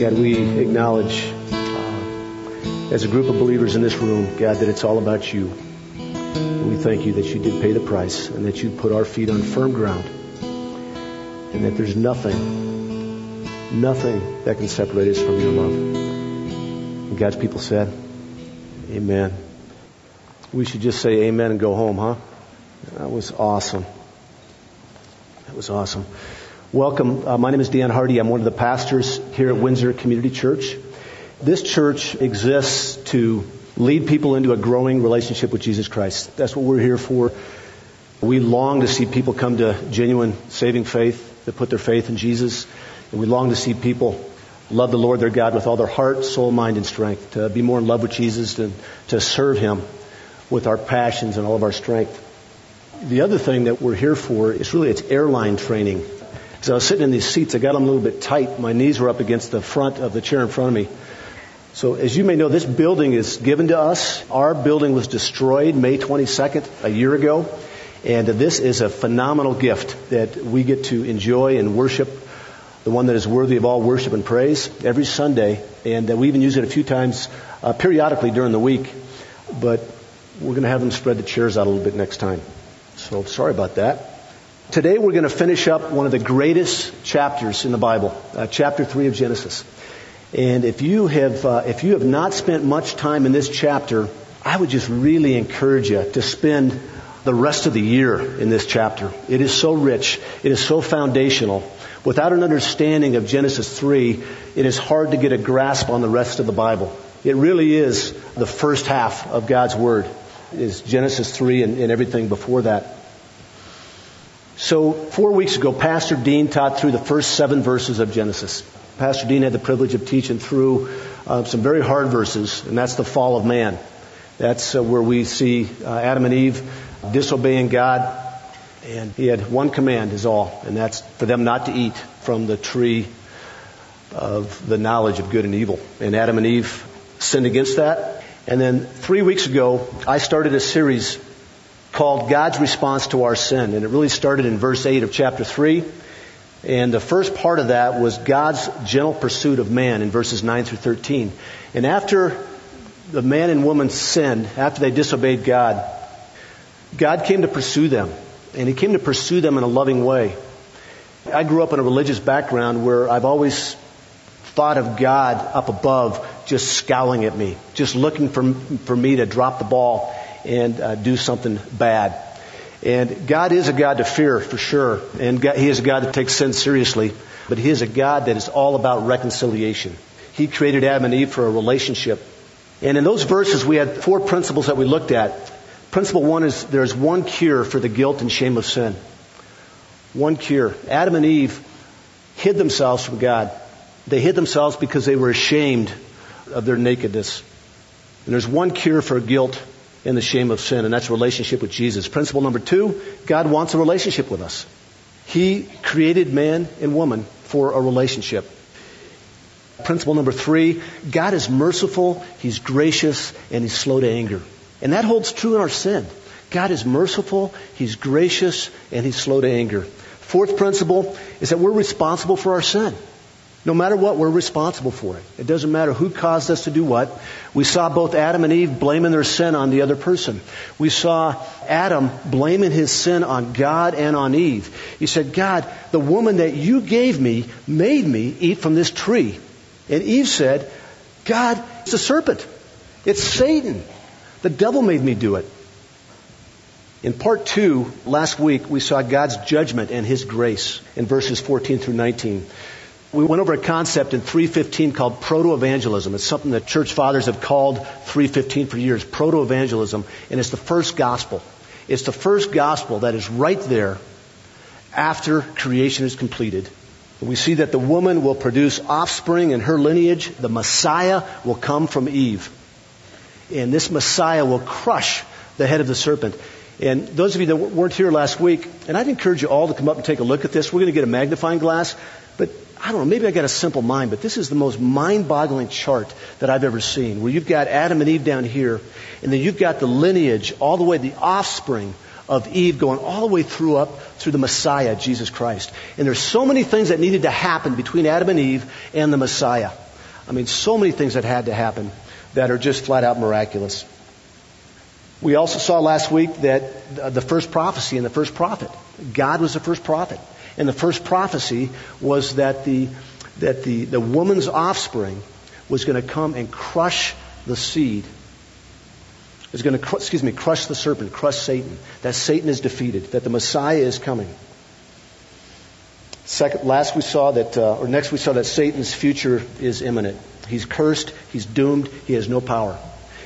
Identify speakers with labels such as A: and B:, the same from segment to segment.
A: God, we acknowledge uh, as a group of believers in this room, God, that it's all about you. We thank you that you did pay the price and that you put our feet on firm ground and that there's nothing, nothing that can separate us from your love. And God's people said, Amen. We should just say amen and go home, huh? That was awesome. That was awesome. Welcome. Uh, my name is Dan Hardy. I'm one of the pastors here at Windsor Community Church. This church exists to lead people into a growing relationship with Jesus Christ. That's what we're here for. We long to see people come to genuine saving faith, that put their faith in Jesus. And we long to see people love the Lord their God with all their heart, soul, mind, and strength, to be more in love with Jesus and to serve Him with our passions and all of our strength. The other thing that we're here for is really it's airline training. As I was sitting in these seats, I got them a little bit tight. My knees were up against the front of the chair in front of me. So as you may know, this building is given to us. Our building was destroyed May 22nd, a year ago. And this is a phenomenal gift that we get to enjoy and worship the one that is worthy of all worship and praise every Sunday. And we even use it a few times uh, periodically during the week. But we're going to have them spread the chairs out a little bit next time. So sorry about that. Today we're going to finish up one of the greatest chapters in the Bible, uh, chapter three of Genesis. And if you have uh, if you have not spent much time in this chapter, I would just really encourage you to spend the rest of the year in this chapter. It is so rich. It is so foundational. Without an understanding of Genesis 3, it is hard to get a grasp on the rest of the Bible. It really is the first half of God's Word, is Genesis 3 and, and everything before that. So, four weeks ago, Pastor Dean taught through the first seven verses of Genesis. Pastor Dean had the privilege of teaching through uh, some very hard verses, and that's the fall of man. That's uh, where we see uh, Adam and Eve disobeying God, and he had one command, is all, and that's for them not to eat from the tree of the knowledge of good and evil. And Adam and Eve sinned against that. And then three weeks ago, I started a series called God's response to our sin. And it really started in verse 8 of chapter 3. And the first part of that was God's gentle pursuit of man in verses 9 through 13. And after the man and woman sinned, after they disobeyed God, God came to pursue them. And He came to pursue them in a loving way. I grew up in a religious background where I've always thought of God up above just scowling at me, just looking for, for me to drop the ball and uh, do something bad. And God is a God to fear for sure. And God, He is a God that takes sin seriously. But He is a God that is all about reconciliation. He created Adam and Eve for a relationship. And in those verses, we had four principles that we looked at. Principle one is there's one cure for the guilt and shame of sin. One cure. Adam and Eve hid themselves from God. They hid themselves because they were ashamed of their nakedness. And there's one cure for guilt and the shame of sin, and that's relationship with Jesus. Principle number two, God wants a relationship with us. He created man and woman for a relationship. Principle number three, God is merciful, He's gracious, and He's slow to anger. And that holds true in our sin. God is merciful, He's gracious, and He's slow to anger. Fourth principle is that we're responsible for our sin. No matter what, we're responsible for it. It doesn't matter who caused us to do what. We saw both Adam and Eve blaming their sin on the other person. We saw Adam blaming his sin on God and on Eve. He said, God, the woman that you gave me made me eat from this tree. And Eve said, God, it's a serpent. It's Satan. The devil made me do it. In part two, last week, we saw God's judgment and His grace in verses 14 through 19. We went over a concept in 315 called proto-evangelium. It's something that church fathers have called 315 for years, proto-evangelium, and it's the first gospel. It's the first gospel that is right there after creation is completed. We see that the woman will produce offspring in her lineage. The Messiah will come from Eve. And this Messiah will crush the head of the serpent. And those of you that weren't here last week, and I'd encourage you all to come up and take a look at this. We're going to get a magnifying glass. I don't know, maybe I got a simple mind, but this is the most mind-boggling chart that I've ever seen, where you've got Adam and Eve down here, and then you've got the lineage all the way, the offspring of Eve going all the way through up through the Messiah, Jesus Christ. And there's so many things that needed to happen between Adam and Eve and the Messiah. I mean, so many things that had to happen that are just flat out miraculous. We also saw last week that the first prophecy and the first prophet, God was the first prophet. And the first prophecy was that the, that the, the woman's offspring was going to come and crush the seed. Is going to, excuse me, crush the serpent, crush Satan. That Satan is defeated. That the Messiah is coming. Second, last we saw that, uh, or next we saw that Satan's future is imminent. He's cursed. He's doomed. He has no power.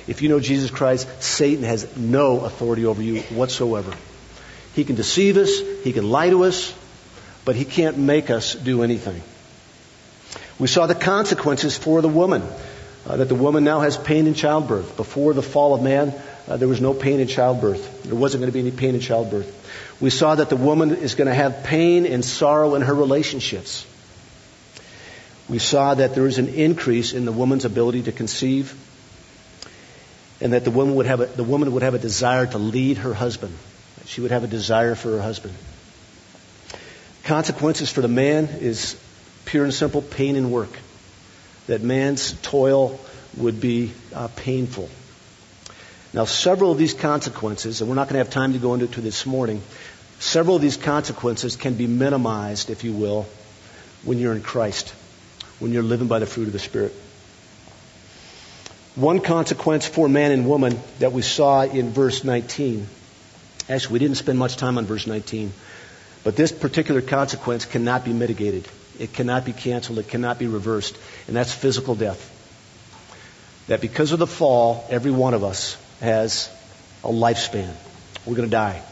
A: If you know Jesus Christ, Satan has no authority over you whatsoever. He can deceive us. He can lie to us but he can't make us do anything. We saw the consequences for the woman, uh, that the woman now has pain in childbirth. Before the fall of man, uh, there was no pain in childbirth. There wasn't going to be any pain in childbirth. We saw that the woman is going to have pain and sorrow in her relationships. We saw that there is an increase in the woman's ability to conceive, and that the woman would have a, the woman would have a desire to lead her husband. She would have a desire for her husband. Consequences for the man is pure and simple pain and work. That man's toil would be uh, painful. Now, several of these consequences, and we're not going to have time to go into it this morning, several of these consequences can be minimized, if you will, when you're in Christ, when you're living by the fruit of the Spirit. One consequence for man and woman that we saw in verse 19, actually, we didn't spend much time on verse 19, but this particular consequence cannot be mitigated. It cannot be canceled. It cannot be reversed. And that's physical death. That because of the fall, every one of us has a lifespan. We're going to die.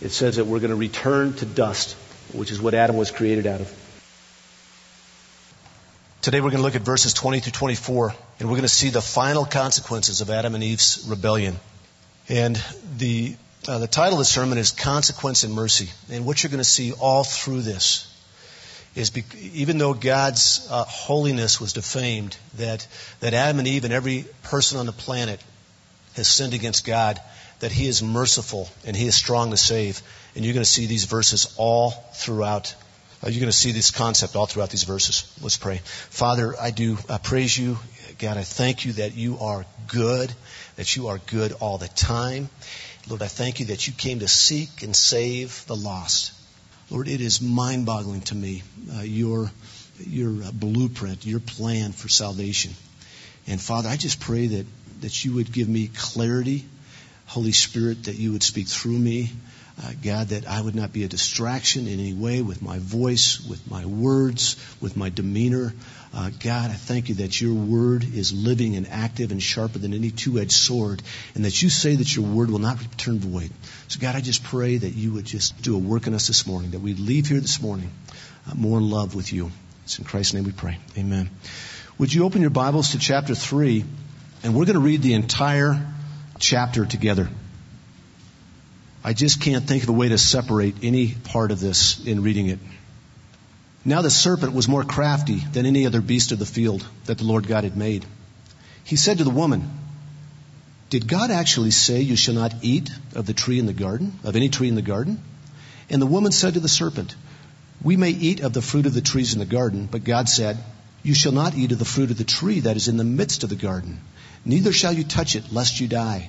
A: It says that we're going to return to dust, which is what Adam was created out of. Today we're going to look at verses 20 through 24, and we're going to see the final consequences of Adam and Eve's rebellion. And the uh, the title of the sermon is Consequence and Mercy. And what you're going to see all through this is be, even though God's uh, holiness was defamed, that, that Adam and Eve and every person on the planet has sinned against God, that He is merciful and He is strong to save. And you're going to see these verses all throughout. Uh, you're going to see this concept all throughout these verses. Let's pray. Father, I do uh, praise you. God, I thank you that you are good, that you are good all the time. Lord, I thank you that you came to seek and save the lost. Lord, it is mind boggling to me, uh, your, your uh, blueprint, your plan for salvation. And Father, I just pray that, that you would give me clarity, Holy Spirit, that you would speak through me. Uh, God, that I would not be a distraction in any way with my voice, with my words, with my demeanor. Uh, God, I thank you that your word is living and active and sharper than any two edged sword, and that you say that your word will not return void. So, God, I just pray that you would just do a work in us this morning, that we leave here this morning uh, more in love with you. It's in Christ's name we pray. Amen. Would you open your Bibles to chapter 3, and we're going to read the entire chapter together. I just can't think of a way to separate any part of this in reading it. Now the serpent was more crafty than any other beast of the field that the Lord God had made. He said to the woman, Did God actually say you shall not eat of the tree in the garden, of any tree in the garden? And the woman said to the serpent, We may eat of the fruit of the trees in the garden, but God said, You shall not eat of the fruit of the tree that is in the midst of the garden, neither shall you touch it, lest you die.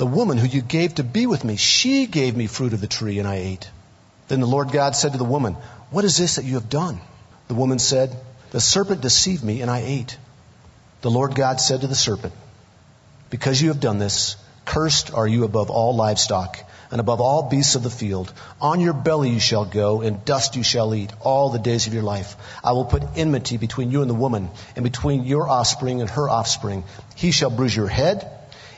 A: The woman who you gave to be with me, she gave me fruit of the tree and I ate. Then the Lord God said to the woman, What is this that you have done? The woman said, The serpent deceived me and I ate. The Lord God said to the serpent, Because you have done this, cursed are you above all livestock and above all beasts of the field. On your belly you shall go, and dust you shall eat all the days of your life. I will put enmity between you and the woman, and between your offspring and her offspring. He shall bruise your head,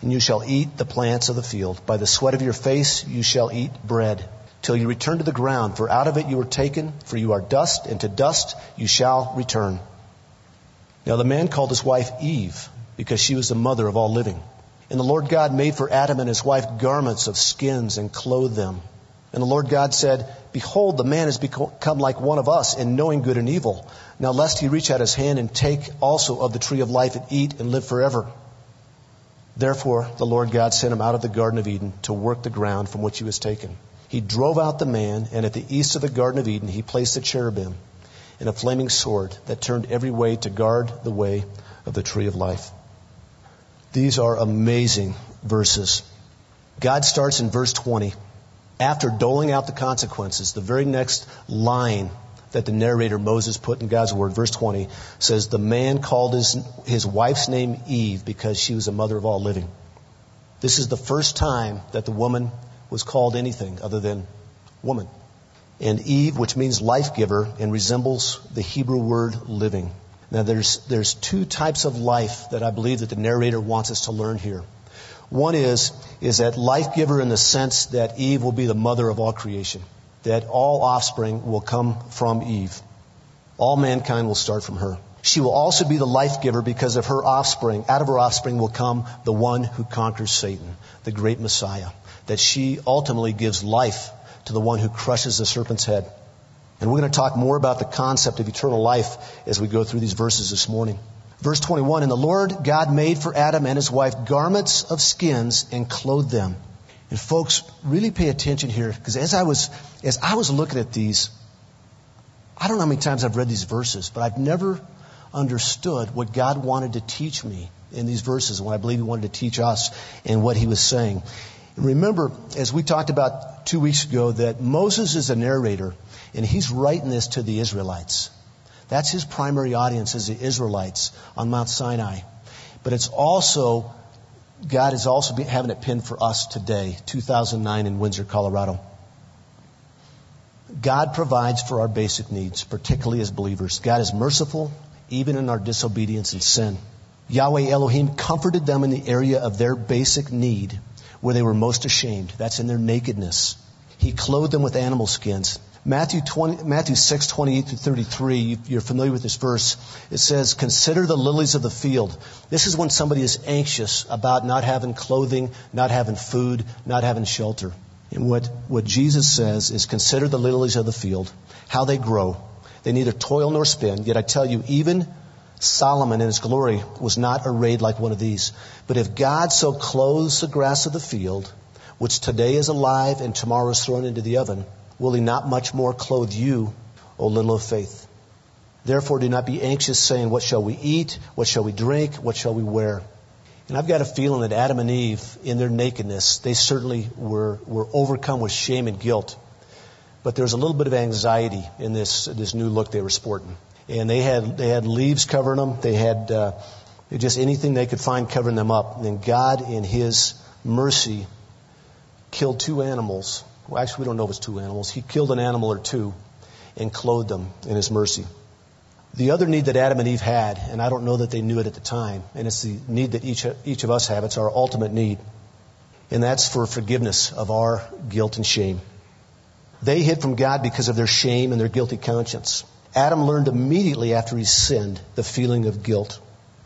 A: and you shall eat the plants of the field. By the sweat of your face you shall eat bread, till you return to the ground, for out of it you were taken, for you are dust, and to dust you shall return. Now the man called his wife Eve, because she was the mother of all living. And the Lord God made for Adam and his wife garments of skins and clothed them. And the Lord God said, Behold, the man has become like one of us in knowing good and evil. Now lest he reach out his hand and take also of the tree of life and eat and live forever. Therefore, the Lord God sent him out of the Garden of Eden to work the ground from which he was taken. He drove out the man, and at the east of the Garden of Eden, he placed a cherubim and a flaming sword that turned every way to guard the way of the tree of life. These are amazing verses. God starts in verse 20. After doling out the consequences, the very next line that the narrator Moses put in God's word, verse 20, says, The man called his, his wife's name Eve because she was the mother of all living. This is the first time that the woman was called anything other than woman. And Eve, which means life giver and resembles the Hebrew word living. Now there's, there's two types of life that I believe that the narrator wants us to learn here. One is, is that life giver in the sense that Eve will be the mother of all creation that all offspring will come from Eve. All mankind will start from her. She will also be the life giver because of her offspring. Out of her offspring will come the one who conquers Satan, the great Messiah. That she ultimately gives life to the one who crushes the serpent's head. And we're going to talk more about the concept of eternal life as we go through these verses this morning. Verse 21, And the Lord God made for Adam and his wife garments of skins and clothed them. And folks, really pay attention here, because as I was, as I was looking at these, I don't know how many times I've read these verses, but I've never understood what God wanted to teach me in these verses, what I believe He wanted to teach us and what He was saying. remember, as we talked about two weeks ago, that Moses is a narrator, and he's writing this to the Israelites. That's his primary audience is the Israelites on Mount Sinai. But it's also God is also having it pinned for us today, 2009 in Windsor, Colorado. God provides for our basic needs, particularly as believers. God is merciful, even in our disobedience and sin. Yahweh Elohim comforted them in the area of their basic need where they were most ashamed. That's in their nakedness. He clothed them with animal skins. Matthew, 20, Matthew 6, 28 to 33, you're familiar with this verse. It says, Consider the lilies of the field. This is when somebody is anxious about not having clothing, not having food, not having shelter. And what, what Jesus says is, Consider the lilies of the field, how they grow. They neither toil nor spin. Yet I tell you, even Solomon in his glory was not arrayed like one of these. But if God so clothes the grass of the field, which today is alive and tomorrow is thrown into the oven, will he not much more clothe you, O little of faith? Therefore do not be anxious saying, what shall we eat? What shall we drink? What shall we wear? And I've got a feeling that Adam and Eve, in their nakedness, they certainly were, were overcome with shame and guilt. But there was a little bit of anxiety in this, this new look they were sporting. And they had, they had leaves covering them. They had, uh, just anything they could find covering them up. And God, in His mercy, killed two animals well, actually, we don't know if it's two animals. He killed an animal or two and clothed them in his mercy. The other need that Adam and Eve had, and I don't know that they knew it at the time, and it's the need that each, each of us have, it's our ultimate need. And that's for forgiveness of our guilt and shame. They hid from God because of their shame and their guilty conscience. Adam learned immediately after he sinned the feeling of guilt.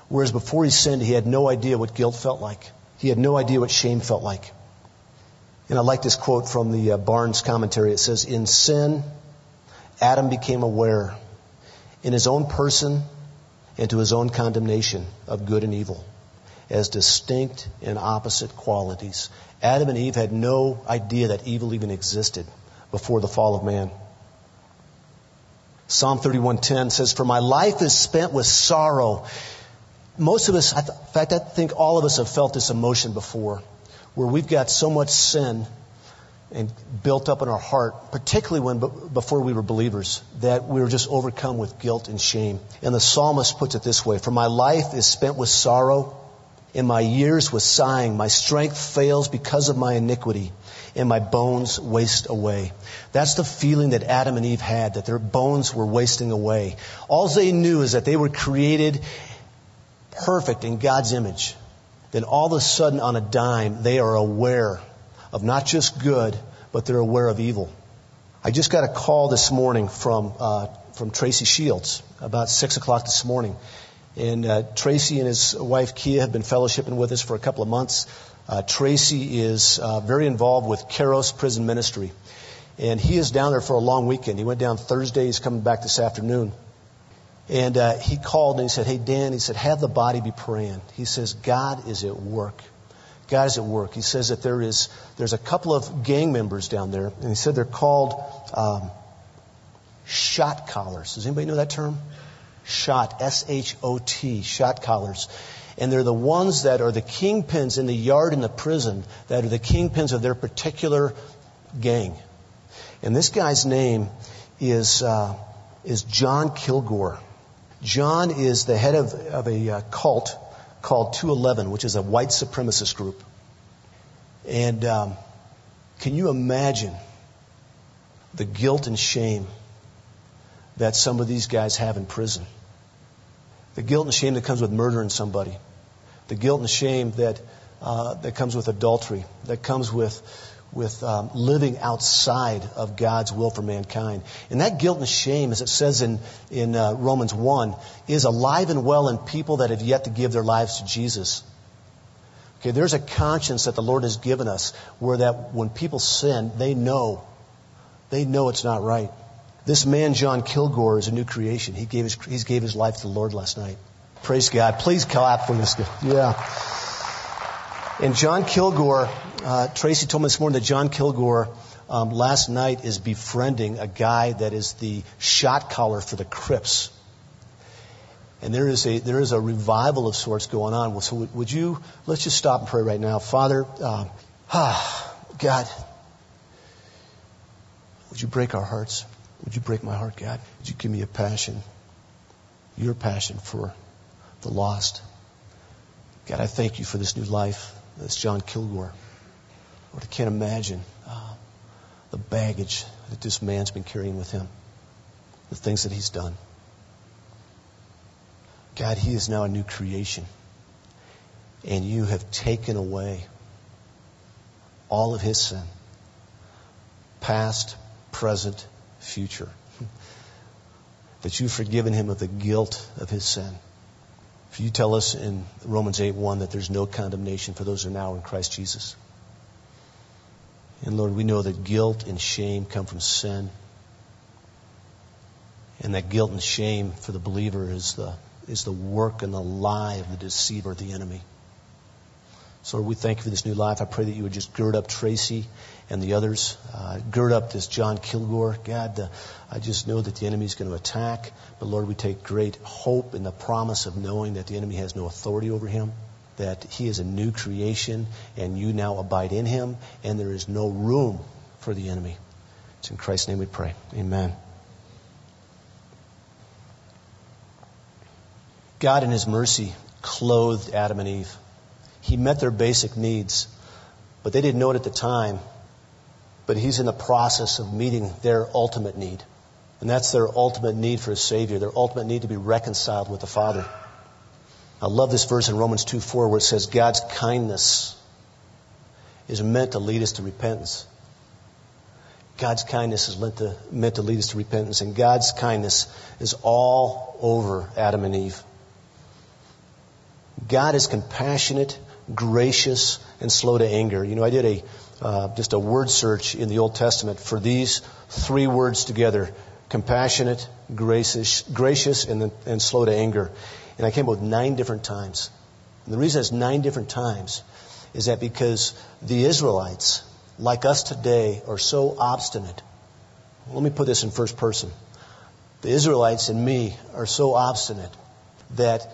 A: Whereas before he sinned, he had no idea what guilt felt like. He had no idea what shame felt like. And I like this quote from the uh, Barnes commentary. It says, In sin, Adam became aware in his own person and to his own condemnation of good and evil as distinct and opposite qualities. Adam and Eve had no idea that evil even existed before the fall of man. Psalm 31:10 says, "For my life is spent with sorrow." Most of us, in fact, I think all of us have felt this emotion before, where we've got so much sin and built up in our heart, particularly when before we were believers, that we were just overcome with guilt and shame. And the psalmist puts it this way: "For my life is spent with sorrow, and my years with sighing. My strength fails because of my iniquity, and my bones waste away." That's the feeling that Adam and Eve had, that their bones were wasting away. All they knew is that they were created perfect in God's image. Then all of a sudden, on a dime, they are aware of not just good, but they're aware of evil. I just got a call this morning from uh, from Tracy Shields about six o'clock this morning, and uh, Tracy and his wife Kia have been fellowshipping with us for a couple of months. Uh, Tracy is uh, very involved with Kairos Prison Ministry, and he is down there for a long weekend. He went down Thursday. He's coming back this afternoon. And uh, he called and he said, Hey, Dan, he said, have the body be praying. He says, God is at work. God is at work. He says that there is there's a couple of gang members down there, and he said they're called um, shot callers. Does anybody know that term? Shot, S-H-O-T, shot callers. And they're the ones that are the kingpins in the yard in the prison that are the kingpins of their particular gang. And this guy's name is uh, is John Kilgore. John is the head of, of a uh, cult called 211, which is a white supremacist group. And um, can you imagine the guilt and shame that some of these guys have in prison? The guilt and shame that comes with murdering somebody. The guilt and shame that, uh, that comes with adultery. That comes with with um, living outside of God's will for mankind. And that guilt and shame, as it says in, in uh, Romans 1, is alive and well in people that have yet to give their lives to Jesus. Okay, there's a conscience that the Lord has given us where that when people sin, they know. They know it's not right. This man, John Kilgore, is a new creation. He gave his, he gave his life to the Lord last night. Praise God. Please clap for this guy. Yeah. And John Kilgore uh, Tracy told me this morning that John Kilgore um, last night is befriending a guy that is the shot caller for the Crips. And there is a there is a revival of sorts going on. So would, would you let's just stop and pray right now, Father. Uh, ah, God, would you break our hearts? Would you break my heart, God? Would you give me a passion, your passion for the lost? God, I thank you for this new life. That's John Kilgore. Lord, I can't imagine uh, the baggage that this man's been carrying with him, the things that he's done. God, he is now a new creation. And you have taken away all of his sin past, present, future. that you've forgiven him of the guilt of his sin. For you tell us in Romans 8 1 that there's no condemnation for those who are now in Christ Jesus. And Lord, we know that guilt and shame come from sin. And that guilt and shame for the believer is the, is the work and the lie of the deceiver, the enemy. So Lord, we thank you for this new life. I pray that you would just gird up Tracy and the others. Uh, gird up this John Kilgore. God, the, I just know that the enemy is going to attack. But Lord, we take great hope in the promise of knowing that the enemy has no authority over him that he is a new creation and you now abide in him and there is no room for the enemy. It's in Christ's name we pray. Amen. God in his mercy clothed Adam and Eve. He met their basic needs, but they didn't know it at the time. But he's in the process of meeting their ultimate need. And that's their ultimate need for a Savior, their ultimate need to be reconciled with the Father. I love this verse in Romans 2 4 where it says, God's kindness is meant to lead us to repentance. God's kindness is meant to, meant to lead us to repentance, and God's kindness is all over Adam and Eve. God is compassionate, gracious, and slow to anger. You know, I did a, uh, just a word search in the Old Testament for these three words together compassionate, gracious, gracious and, and slow to anger. And I came up with nine different times. And the reason it's nine different times is that because the Israelites, like us today, are so obstinate. Let me put this in first person. The Israelites and me are so obstinate that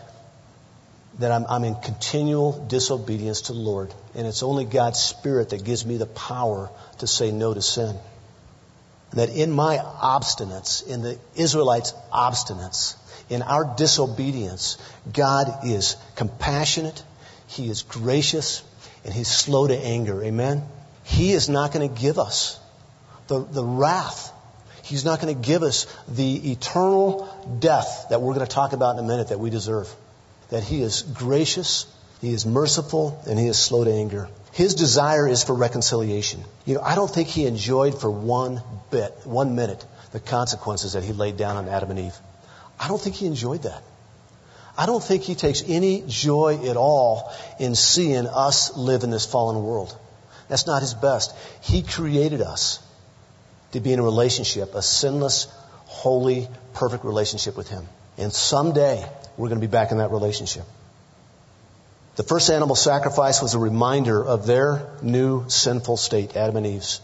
A: that I'm, I'm in continual disobedience to the Lord. And it's only God's Spirit that gives me the power to say no to sin. And that in my obstinance, in the Israelites' obstinance, in our disobedience, God is compassionate, He is gracious, and He's slow to anger. Amen? He is not going to give us the, the wrath. He's not going to give us the eternal death that we're going to talk about in a minute that we deserve that He is gracious, He is merciful, and He is slow to anger. His desire is for reconciliation. You know, I don't think He enjoyed for one bit, one minute, the consequences that He laid down on Adam and Eve. I don't think He enjoyed that. I don't think He takes any joy at all in seeing us live in this fallen world. That's not His best. He created us to be in a relationship, a sinless, holy, perfect relationship with Him. And someday, we're going to be back in that relationship. The first animal sacrifice was a reminder of their new sinful state, Adam and Eve's.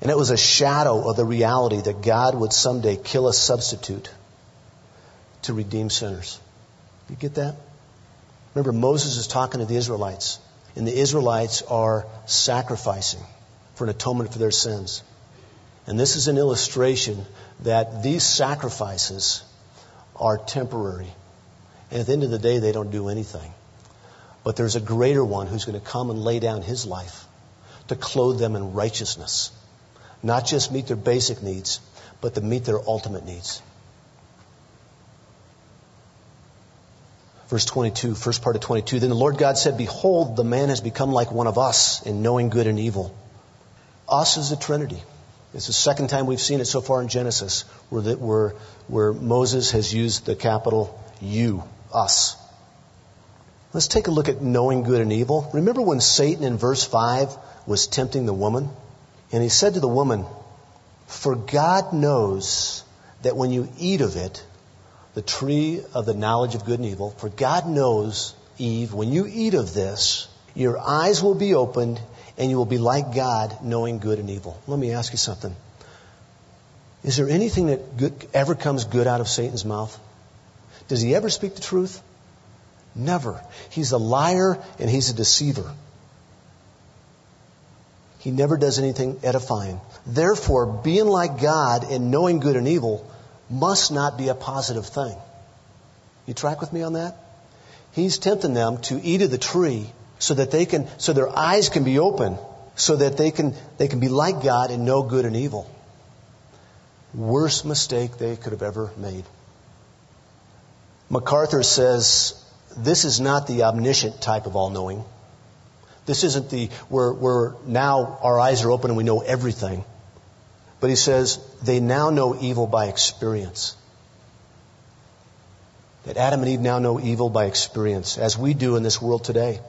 A: And it was a shadow of the reality that God would someday kill a substitute to redeem sinners. You get that? Remember, Moses is talking to the Israelites, and the Israelites are sacrificing for an atonement for their sins. And this is an illustration that these sacrifices are temporary. And at the end of the day, they don't do anything. But there's a greater one who's going to come and lay down his life to clothe them in righteousness. Not just meet their basic needs, but to meet their ultimate needs. Verse 22, first part of 22. Then the Lord God said, Behold, the man has become like one of us in knowing good and evil. Us is the Trinity. It's the second time we've seen it so far in Genesis where, the, where, where Moses has used the capital U us. Let's take a look at knowing good and evil. Remember when Satan in verse 5 was tempting the woman? And he said to the woman, For God knows that when you eat of it, the tree of the knowledge of good and evil, for God knows, Eve, when you eat of this, your eyes will be opened and you will be like God, knowing good and evil. Let me ask you something. Is there anything that good, ever comes good out of Satan's mouth? Does he ever speak the truth? Never. He's a liar and he's a deceiver. He never does anything edifying. Therefore, being like God and knowing good and evil must not be a positive thing. You track with me on that? He's tempting them to eat of the tree so that they can, so their eyes can be open, so that they can, they can be like God and know good and evil. Worst mistake they could have ever made. MacArthur says this is not the omniscient type of all knowing. This isn't the where, where now our eyes are open and we know everything. But he says they now know evil by experience. That Adam and Eve now know evil by experience, as we do in this world today.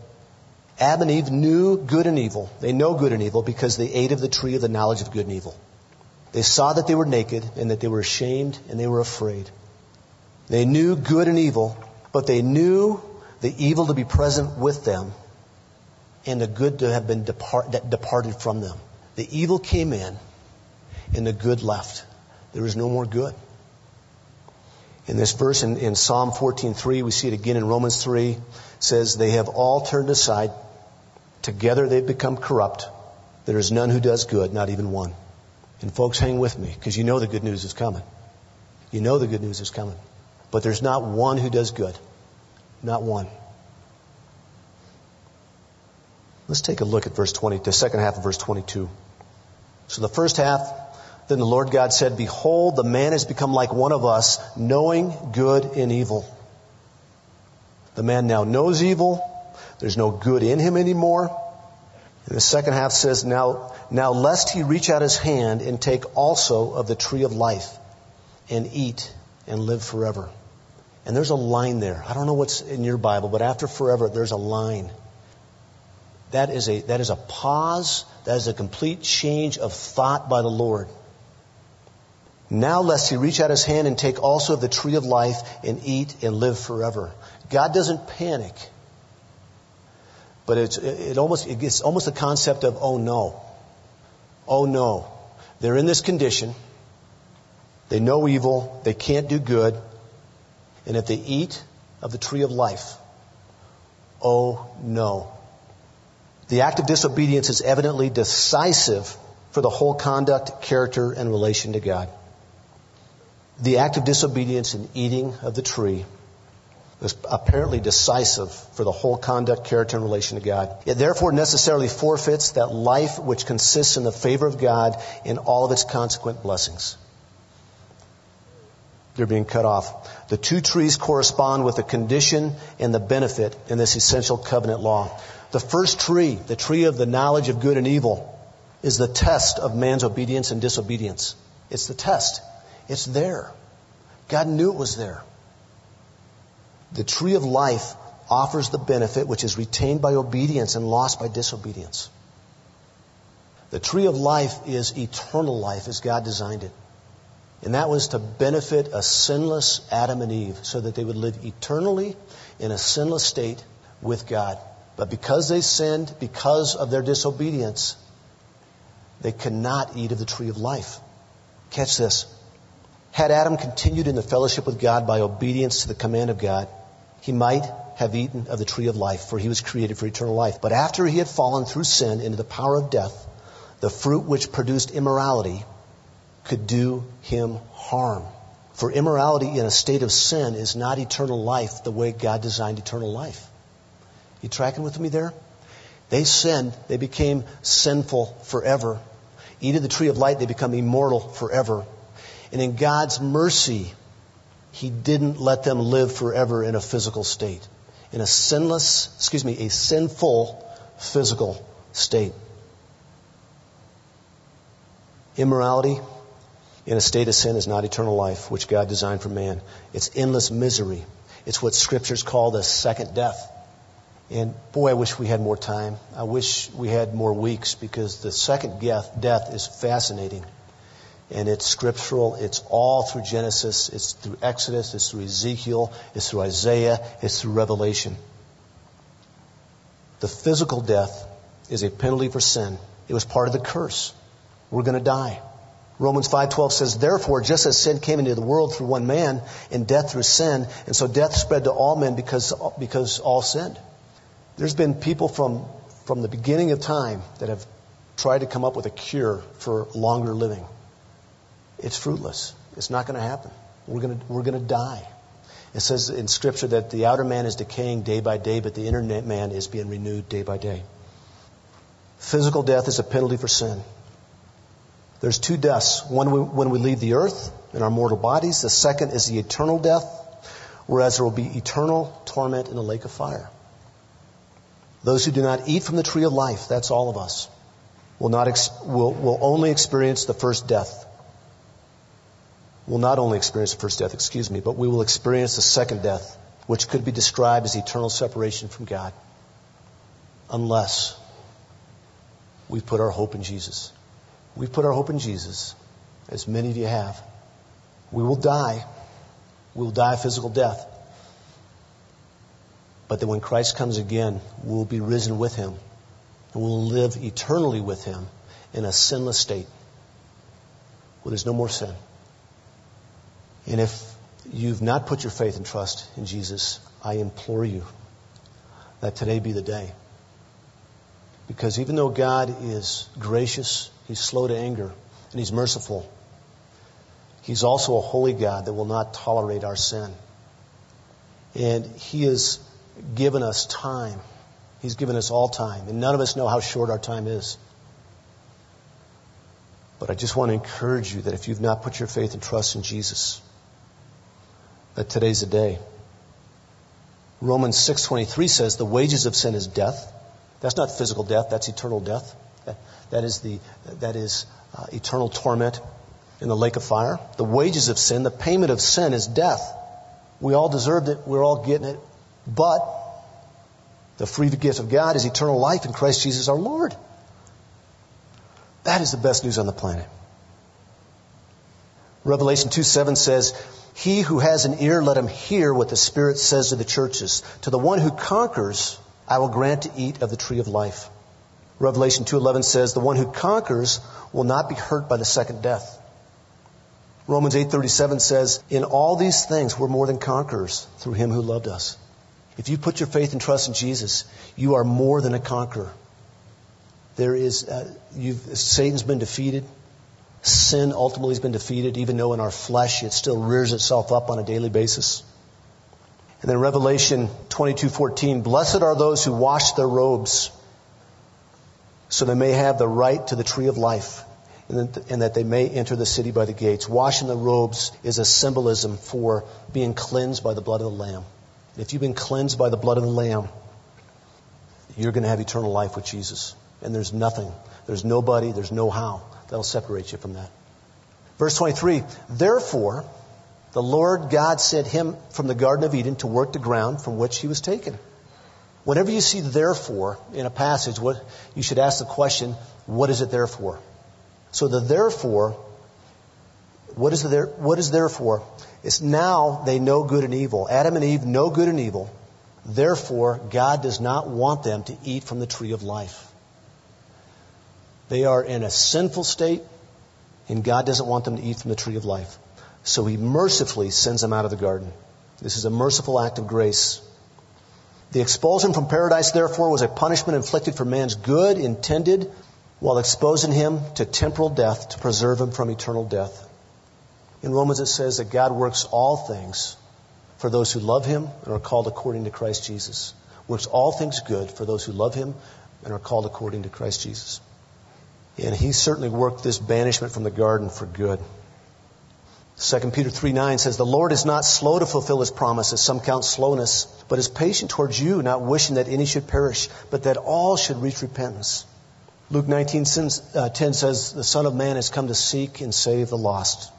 A: Adam and Eve knew good and evil. They know good and evil because they ate of the tree of the knowledge of good and evil. They saw that they were naked and that they were ashamed and they were afraid. They knew good and evil, but they knew the evil to be present with them and the good to have been depart, departed from them. The evil came in and the good left. There is no more good. In this verse in, in Psalm 14:3, we see it again in Romans 3, says, They have all turned aside. Together they've become corrupt. There is none who does good, not even one. And folks, hang with me, because you know the good news is coming. You know the good news is coming. But there's not one who does good. Not one. Let's take a look at verse 20, the second half of verse 22. So the first half, then the Lord God said, Behold, the man has become like one of us, knowing good and evil. The man now knows evil. There's no good in him anymore. And the second half says, Now, now lest he reach out his hand and take also of the tree of life and eat and live forever. And there's a line there. I don't know what's in your Bible, but after forever, there's a line. that is a, that is a pause, that is a complete change of thought by the Lord. Now lest he reach out his hand and take also the tree of life and eat and live forever. God doesn't panic. But it's, it almost, it gets almost the concept of, oh no. Oh no. They're in this condition. They know evil. They can't do good. And if they eat of the tree of life, oh no. The act of disobedience is evidently decisive for the whole conduct, character, and relation to God. The act of disobedience in eating of the tree was apparently decisive for the whole conduct, character, and relation to God. It therefore necessarily forfeits that life which consists in the favor of God in all of its consequent blessings. They're being cut off. The two trees correspond with the condition and the benefit in this essential covenant law. The first tree, the tree of the knowledge of good and evil, is the test of man's obedience and disobedience. It's the test. It's there. God knew it was there. The tree of life offers the benefit which is retained by obedience and lost by disobedience. The tree of life is eternal life as God designed it. And that was to benefit a sinless Adam and Eve so that they would live eternally in a sinless state with God. But because they sinned, because of their disobedience, they cannot eat of the tree of life. Catch this. Had Adam continued in the fellowship with God by obedience to the command of God, he might have eaten of the tree of life, for he was created for eternal life. But after he had fallen through sin into the power of death, the fruit which produced immorality could do him harm. For immorality in a state of sin is not eternal life the way God designed eternal life. You tracking with me there? They sinned, they became sinful forever. Eat of the tree of light, they become immortal forever. And in God's mercy, he didn't let them live forever in a physical state, in a sinless, excuse me, a sinful physical state. Immorality in a state of sin is not eternal life, which God designed for man. It's endless misery. It's what scriptures call the second death. And boy, I wish we had more time. I wish we had more weeks because the second death is fascinating and it's scriptural. It's all through Genesis. It's through Exodus. It's through Ezekiel. It's through Isaiah. It's through Revelation. The physical death is a penalty for sin. It was part of the curse. We're going to die. Romans 5:12 says, "Therefore, just as sin came into the world through one man, and death through sin, and so death spread to all men because because all sinned." There's been people from from the beginning of time that have tried to come up with a cure for longer living it's fruitless. It's not going to happen. We're going to, we're going to die. It says in Scripture that the outer man is decaying day by day, but the inner man is being renewed day by day. Physical death is a penalty for sin. There's two deaths. One when we leave the earth in our mortal bodies. The second is the eternal death, whereas there will be eternal torment in the lake of fire. Those who do not eat from the tree of life, that's all of us, will, not ex- will, will only experience the first death will not only experience the first death, excuse me, but we will experience the second death, which could be described as eternal separation from God. Unless we put our hope in Jesus. We put our hope in Jesus, as many of you have. We will die. We will die a physical death. But that when Christ comes again, we will be risen with him. And we'll live eternally with him in a sinless state where there's no more sin. And if you've not put your faith and trust in Jesus, I implore you that today be the day. Because even though God is gracious, He's slow to anger, and He's merciful, He's also a holy God that will not tolerate our sin. And He has given us time. He's given us all time. And none of us know how short our time is. But I just want to encourage you that if you've not put your faith and trust in Jesus, that today's the day. Romans 6:23 says the wages of sin is death. That's not physical death, that's eternal death. That is the that is uh, eternal torment in the lake of fire. The wages of sin, the payment of sin is death. We all deserved it, we're all getting it. But The free gift of God is eternal life in Christ Jesus our Lord. That is the best news on the planet. Revelation 2 7 says, He who has an ear, let him hear what the Spirit says to the churches. To the one who conquers, I will grant to eat of the tree of life. Revelation 2:11 says, "The one who conquers will not be hurt by the second death." Romans 8:37 says, "In all these things we're more than conquerors through him who loved us." If you put your faith and trust in Jesus, you are more than a conqueror. There is, uh, Satan's been defeated. Sin ultimately has been defeated, even though in our flesh it still rears itself up on a daily basis. And then Revelation 22:14, "Blessed are those who wash their robes, so they may have the right to the tree of life, and that they may enter the city by the gates." Washing the robes is a symbolism for being cleansed by the blood of the Lamb. If you've been cleansed by the blood of the Lamb, you're going to have eternal life with Jesus. And there's nothing, there's nobody, there's no how that'll separate you from that. Verse 23, therefore, the Lord God sent him from the Garden of Eden to work the ground from which he was taken. Whenever you see therefore in a passage, what, you should ask the question, what is it there for? So the therefore, what is, the there, what is therefore? It's now they know good and evil. Adam and Eve know good and evil. Therefore, God does not want them to eat from the tree of life. They are in a sinful state, and God doesn't want them to eat from the tree of life. So he mercifully sends them out of the garden. This is a merciful act of grace. The expulsion from paradise, therefore, was a punishment inflicted for man's good intended while exposing him to temporal death to preserve him from eternal death. In Romans it says that God works all things for those who love him and are called according to Christ Jesus. Works all things good for those who love him and are called according to Christ Jesus. And he certainly worked this banishment from the garden for good. 2 Peter 3 9 says, The Lord is not slow to fulfill his promises, some count slowness, but is patient towards you, not wishing that any should perish, but that all should reach repentance. Luke 19 uh, 10 says, The Son of Man has come to seek and save the lost.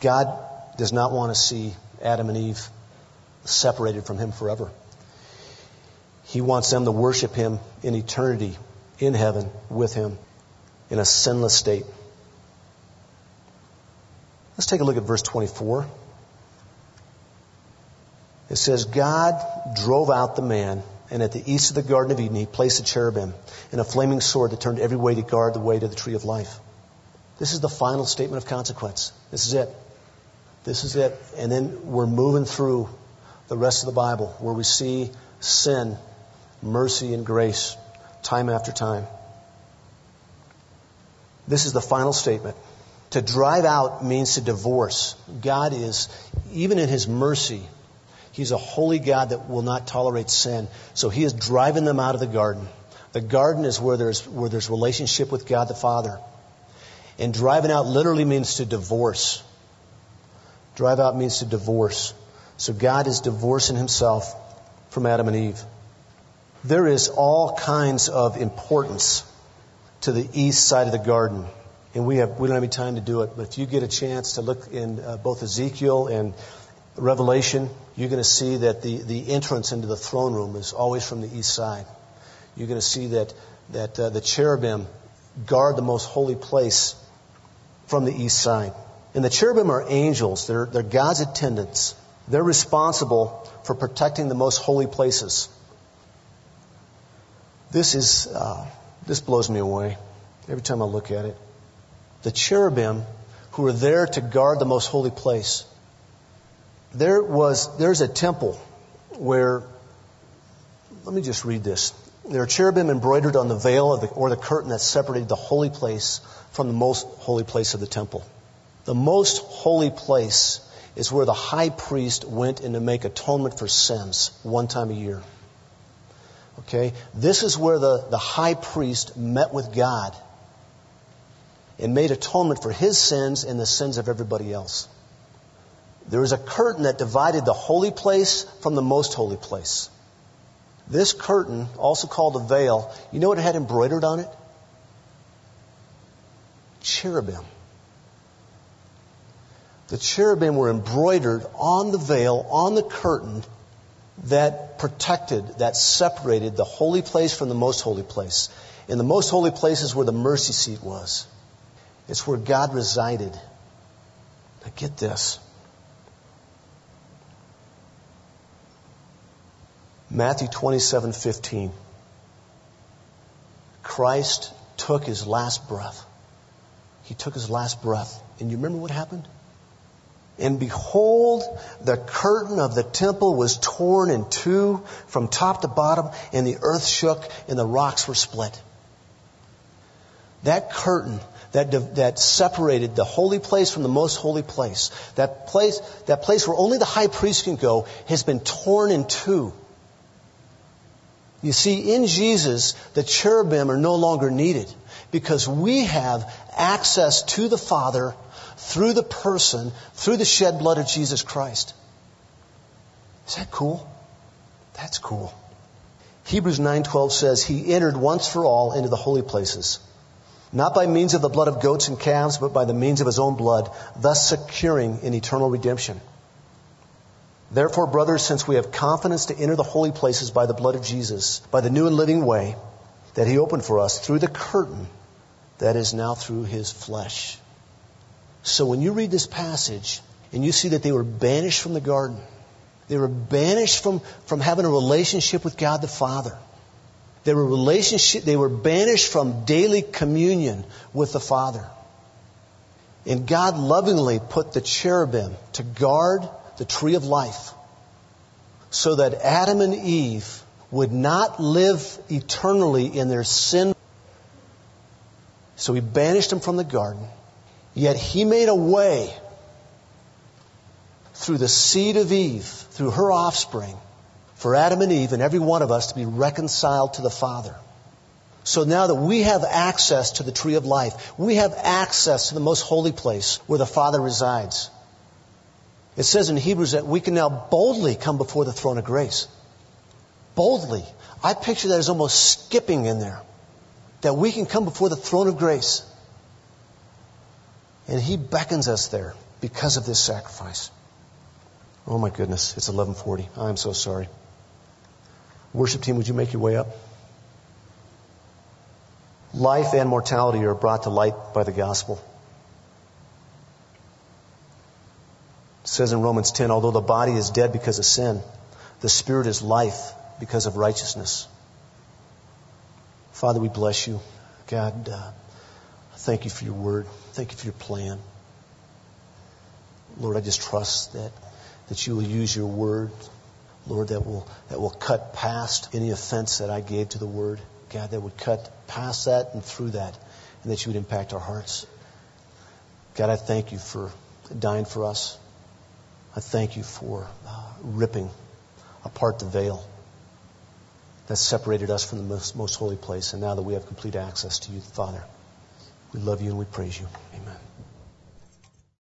A: God does not want to see Adam and Eve separated from him forever. He wants them to worship him in eternity, in heaven, with him, in a sinless state. Let's take a look at verse 24. It says, God drove out the man, and at the east of the Garden of Eden, he placed a cherubim and a flaming sword that turned every way to guard the way to the tree of life. This is the final statement of consequence. This is it. This is it. And then we're moving through the rest of the Bible where we see sin, mercy, and grace time after time. This is the final statement. To drive out means to divorce. God is, even in His mercy, He's a holy God that will not tolerate sin. So He is driving them out of the garden. The garden is where there's, where there's relationship with God the Father. And driving out literally means to divorce. Drive out means to divorce. So God is divorcing Himself from Adam and Eve. There is all kinds of importance to the east side of the garden and we have we don't have any time to do it. But if you get a chance to look in uh, both Ezekiel and Revelation, you're going to see that the the entrance into the throne room is always from the east side. You're going to see that that uh, the cherubim guard the most holy place from the east side. And the cherubim are angels. They're, they're God's attendants. They're responsible for protecting the most holy places. This is, uh, this blows me away every time I look at it the cherubim who were there to guard the most holy place. There was, there's a temple where, let me just read this. There are cherubim embroidered on the veil the, or the curtain that separated the holy place from the most holy place of the temple. The most holy place is where the high priest went in to make atonement for sins one time a year. Okay? This is where the, the high priest met with God and made atonement for his sins and the sins of everybody else. There was a curtain that divided the holy place from the most holy place. This curtain, also called a veil, you know what it had embroidered on it? Cherubim. The cherubim were embroidered on the veil, on the curtain, that protected, that separated the holy place from the most holy place. And the most holy place is where the mercy seat was. It's where God resided. Now get this. Matthew 27 15. Christ took his last breath. He took his last breath. And you remember what happened? And behold, the curtain of the temple was torn in two from top to bottom, and the earth shook, and the rocks were split. That curtain that, that separated the holy place from the most holy place, that place, that place where only the high priest can go, has been torn in two. You see, in Jesus, the cherubim are no longer needed because we have access to the Father through the person, through the shed blood of Jesus Christ. Is that cool? That's cool. Hebrews 9:12 says he entered once for all into the holy places, not by means of the blood of goats and calves, but by the means of his own blood, thus securing an eternal redemption. Therefore, brothers, since we have confidence to enter the holy places by the blood of Jesus, by the new and living way that he opened for us through the curtain that is now through his flesh. So when you read this passage and you see that they were banished from the garden, they were banished from, from having a relationship with God the Father. They were relationship, they were banished from daily communion with the Father. And God lovingly put the cherubim to guard the tree of life so that Adam and Eve would not live eternally in their sin. So he banished them from the garden. Yet he made a way through the seed of Eve, through her offspring, for Adam and Eve and every one of us to be reconciled to the Father. So now that we have access to the tree of life, we have access to the most holy place where the Father resides. It says in Hebrews that we can now boldly come before the throne of grace. Boldly. I picture that as almost skipping in there. That we can come before the throne of grace. And He beckons us there because of this sacrifice. Oh my goodness, it's 1140. I'm so sorry. Worship team, would you make your way up? Life and mortality are brought to light by the gospel. It says in Romans 10, although the body is dead because of sin, the spirit is life because of righteousness. Father, we bless you. God, uh, thank you for your word. Thank you for your plan. Lord, I just trust that, that you will use your word, Lord, that will, that will cut past any offense that I gave to the word. God, that would cut past that and through that, and that you would impact our hearts. God, I thank you for dying for us. I thank you for uh, ripping apart the veil that separated us from the most, most holy place. And now that we have complete access to you, Father, we love you and we praise you.